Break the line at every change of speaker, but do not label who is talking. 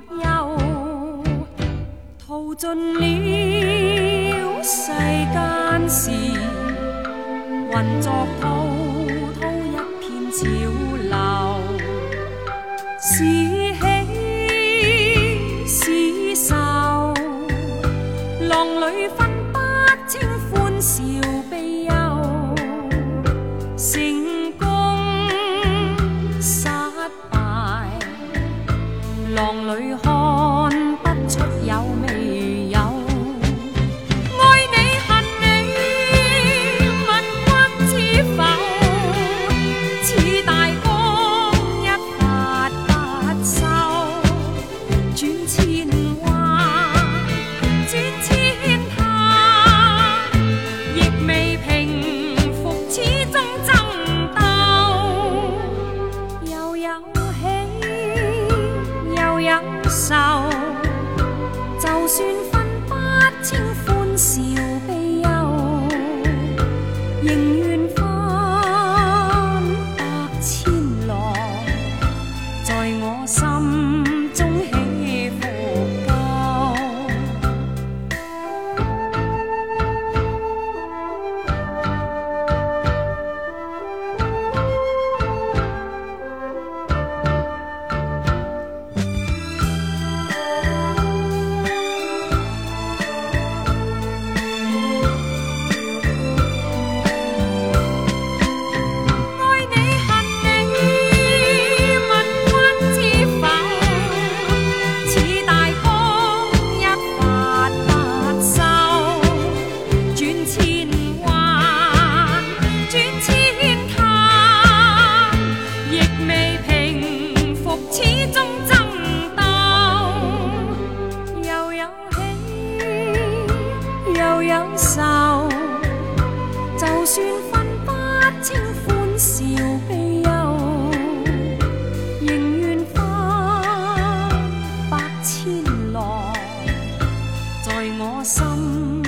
不休，淘尽了世间事，混作滔滔一片潮流，是喜是愁，浪里分不清欢笑悲浪里看不出有未愁。就算分不清欢笑悲忧，仍我心。